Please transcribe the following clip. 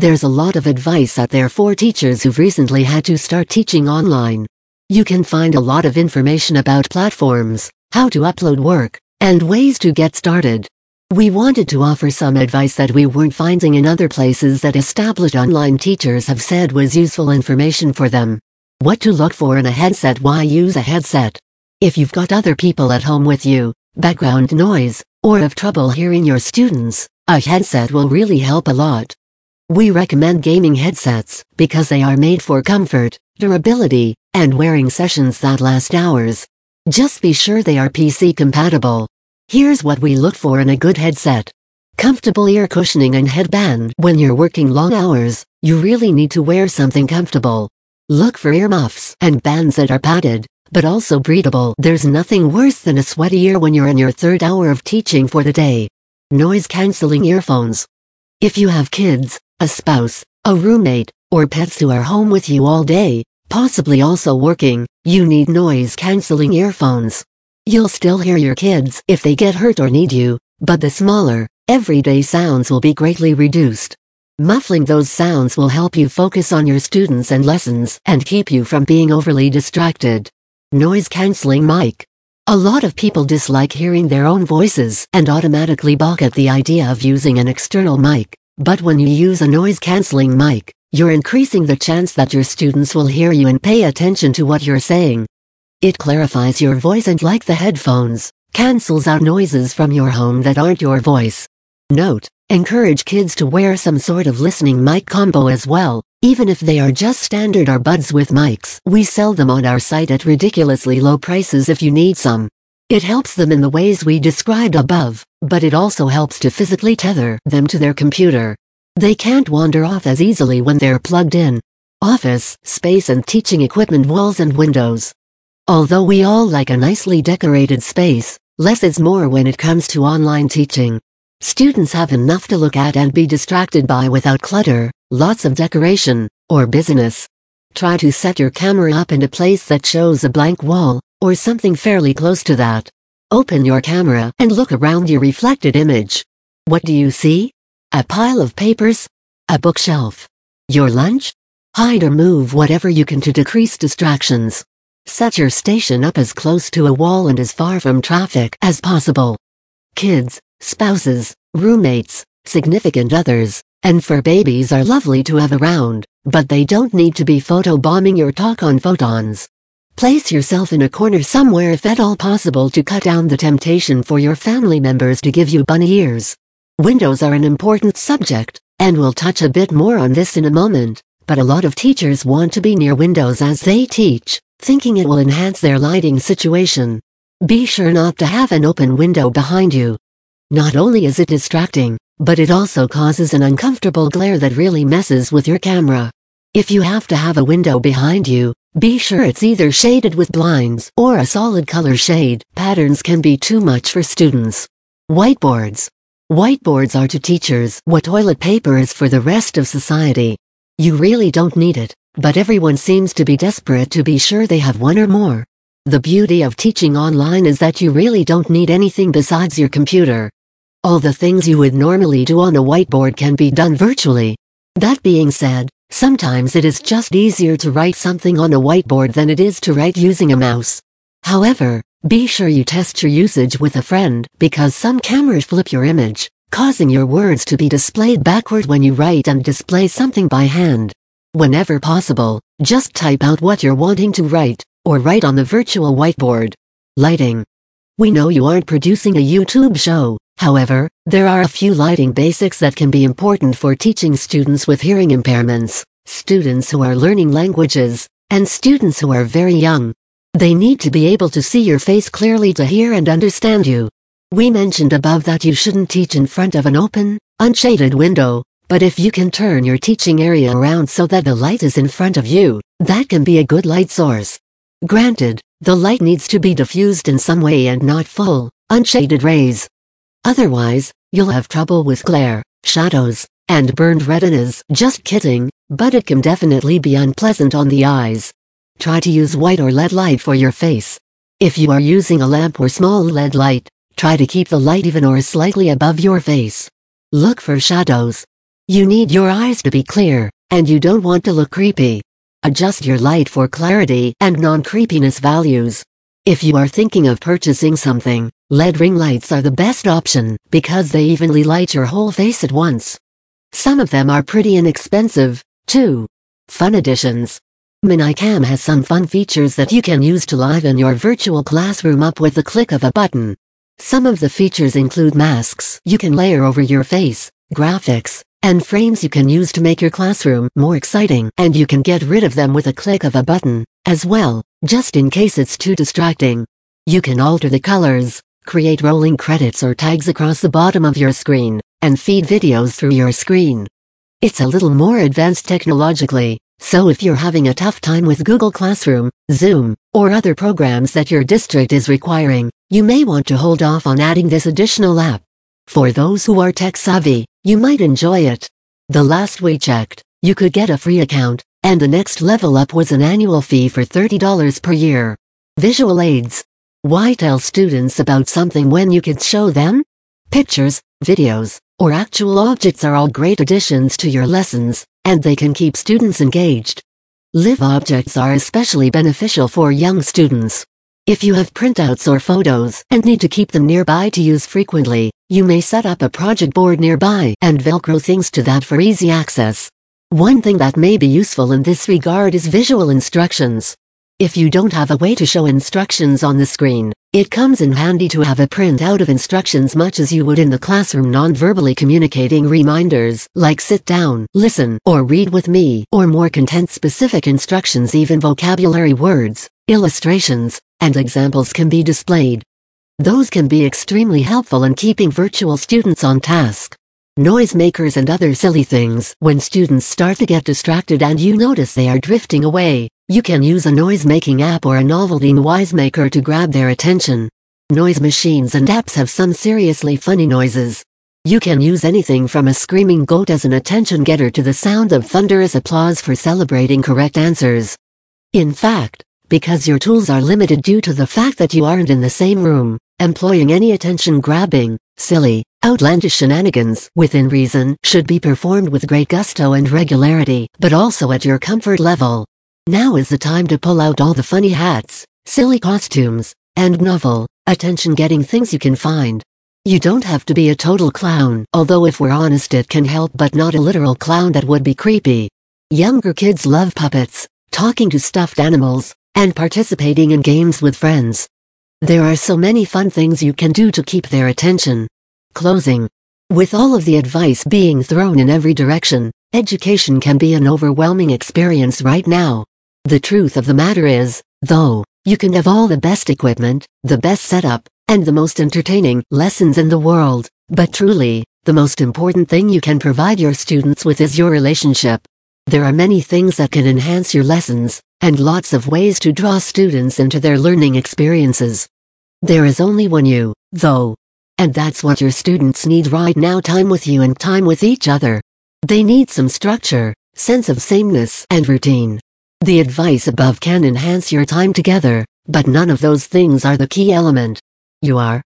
There's a lot of advice out there for teachers who've recently had to start teaching online. You can find a lot of information about platforms, how to upload work, and ways to get started. We wanted to offer some advice that we weren't finding in other places that established online teachers have said was useful information for them. What to look for in a headset Why use a headset? If you've got other people at home with you, background noise, or have trouble hearing your students, a headset will really help a lot. We recommend gaming headsets because they are made for comfort, durability, and wearing sessions that last hours. Just be sure they are PC compatible. Here's what we look for in a good headset. Comfortable ear cushioning and headband. When you're working long hours, you really need to wear something comfortable. Look for earmuffs and bands that are padded, but also breathable. There's nothing worse than a sweaty ear when you're in your third hour of teaching for the day. Noise cancelling earphones. If you have kids, a spouse, a roommate, or pets who are home with you all day, possibly also working, you need noise-canceling earphones. You'll still hear your kids if they get hurt or need you, but the smaller, everyday sounds will be greatly reduced. Muffling those sounds will help you focus on your students and lessons and keep you from being overly distracted. Noise-canceling mic. A lot of people dislike hearing their own voices and automatically balk at the idea of using an external mic. But when you use a noise-canceling mic, you're increasing the chance that your students will hear you and pay attention to what you're saying. It clarifies your voice and like the headphones, cancels out noises from your home that aren't your voice. Note, encourage kids to wear some sort of listening mic combo as well, even if they are just standard or buds with mics. We sell them on our site at ridiculously low prices if you need some. It helps them in the ways we described above, but it also helps to physically tether them to their computer. They can't wander off as easily when they're plugged in. Office, space and teaching equipment walls and windows. Although we all like a nicely decorated space, less is more when it comes to online teaching. Students have enough to look at and be distracted by without clutter, lots of decoration, or busyness. Try to set your camera up in a place that shows a blank wall, or something fairly close to that. Open your camera and look around your reflected image. What do you see? A pile of papers? A bookshelf? Your lunch? Hide or move whatever you can to decrease distractions. Set your station up as close to a wall and as far from traffic as possible. Kids, spouses, roommates, significant others, and fur babies are lovely to have around, but they don't need to be photobombing your talk on photons. Place yourself in a corner somewhere if at all possible to cut down the temptation for your family members to give you bunny ears. Windows are an important subject, and we'll touch a bit more on this in a moment, but a lot of teachers want to be near windows as they teach, thinking it will enhance their lighting situation. Be sure not to have an open window behind you. Not only is it distracting, but it also causes an uncomfortable glare that really messes with your camera. If you have to have a window behind you, be sure it's either shaded with blinds or a solid color shade. Patterns can be too much for students. Whiteboards. Whiteboards are to teachers what toilet paper is for the rest of society. You really don't need it, but everyone seems to be desperate to be sure they have one or more. The beauty of teaching online is that you really don't need anything besides your computer. All the things you would normally do on a whiteboard can be done virtually. That being said, Sometimes it is just easier to write something on a whiteboard than it is to write using a mouse. However, be sure you test your usage with a friend because some cameras flip your image, causing your words to be displayed backward when you write and display something by hand. Whenever possible, just type out what you're wanting to write, or write on the virtual whiteboard. Lighting. We know you aren't producing a YouTube show, However, there are a few lighting basics that can be important for teaching students with hearing impairments, students who are learning languages, and students who are very young. They need to be able to see your face clearly to hear and understand you. We mentioned above that you shouldn't teach in front of an open, unshaded window, but if you can turn your teaching area around so that the light is in front of you, that can be a good light source. Granted, the light needs to be diffused in some way and not full, unshaded rays. Otherwise, you'll have trouble with glare, shadows, and burned retinas. Just kidding, but it can definitely be unpleasant on the eyes. Try to use white or LED light for your face. If you are using a lamp or small LED light, try to keep the light even or slightly above your face. Look for shadows. You need your eyes to be clear, and you don't want to look creepy. Adjust your light for clarity and non-creepiness values. If you are thinking of purchasing something, LED ring lights are the best option because they evenly light your whole face at once. Some of them are pretty inexpensive, too. Fun additions. ManyCam has some fun features that you can use to liven your virtual classroom up with the click of a button. Some of the features include masks you can layer over your face, graphics, and frames you can use to make your classroom more exciting and you can get rid of them with a click of a button, as well, just in case it's too distracting. You can alter the colors, create rolling credits or tags across the bottom of your screen, and feed videos through your screen. It's a little more advanced technologically, so if you're having a tough time with Google Classroom, Zoom, or other programs that your district is requiring, you may want to hold off on adding this additional app. For those who are tech savvy, you might enjoy it. The last we checked, you could get a free account, and the next level up was an annual fee for $30 per year. Visual aids. Why tell students about something when you could show them? Pictures, videos, or actual objects are all great additions to your lessons, and they can keep students engaged. Live objects are especially beneficial for young students. If you have printouts or photos and need to keep them nearby to use frequently, you may set up a project board nearby and Velcro things to that for easy access. One thing that may be useful in this regard is visual instructions. If you don't have a way to show instructions on the screen, it comes in handy to have a printout of instructions much as you would in the classroom non-verbally communicating reminders like sit down, listen, or read with me, or more content-specific instructions even vocabulary words, illustrations, and examples can be displayed. Those can be extremely helpful in keeping virtual students on task. Noisemakers and other silly things. When students start to get distracted and you notice they are drifting away, you can use a noise-making app or a novelty noisemaker to grab their attention. Noise machines and apps have some seriously funny noises. You can use anything from a screaming goat as an attention getter to the sound of thunderous applause for celebrating correct answers. In fact, because your tools are limited due to the fact that you aren't in the same room, employing any attention-grabbing, silly, outlandish shenanigans within reason should be performed with great gusto and regularity, but also at your comfort level. Now is the time to pull out all the funny hats, silly costumes, and novel, attention-getting things you can find. You don't have to be a total clown, although if we're honest it can help but not a literal clown that would be creepy. Younger kids love puppets, talking to stuffed animals, and participating in games with friends. There are so many fun things you can do to keep their attention. Closing. With all of the advice being thrown in every direction, education can be an overwhelming experience right now. The truth of the matter is, though, you can have all the best equipment, the best setup, and the most entertaining lessons in the world, but truly, the most important thing you can provide your students with is your relationship. There are many things that can enhance your lessons, and lots of ways to draw students into their learning experiences. There is only one you, though. And that's what your students need right now time with you and time with each other. They need some structure, sense of sameness, and routine. The advice above can enhance your time together, but none of those things are the key element. You are,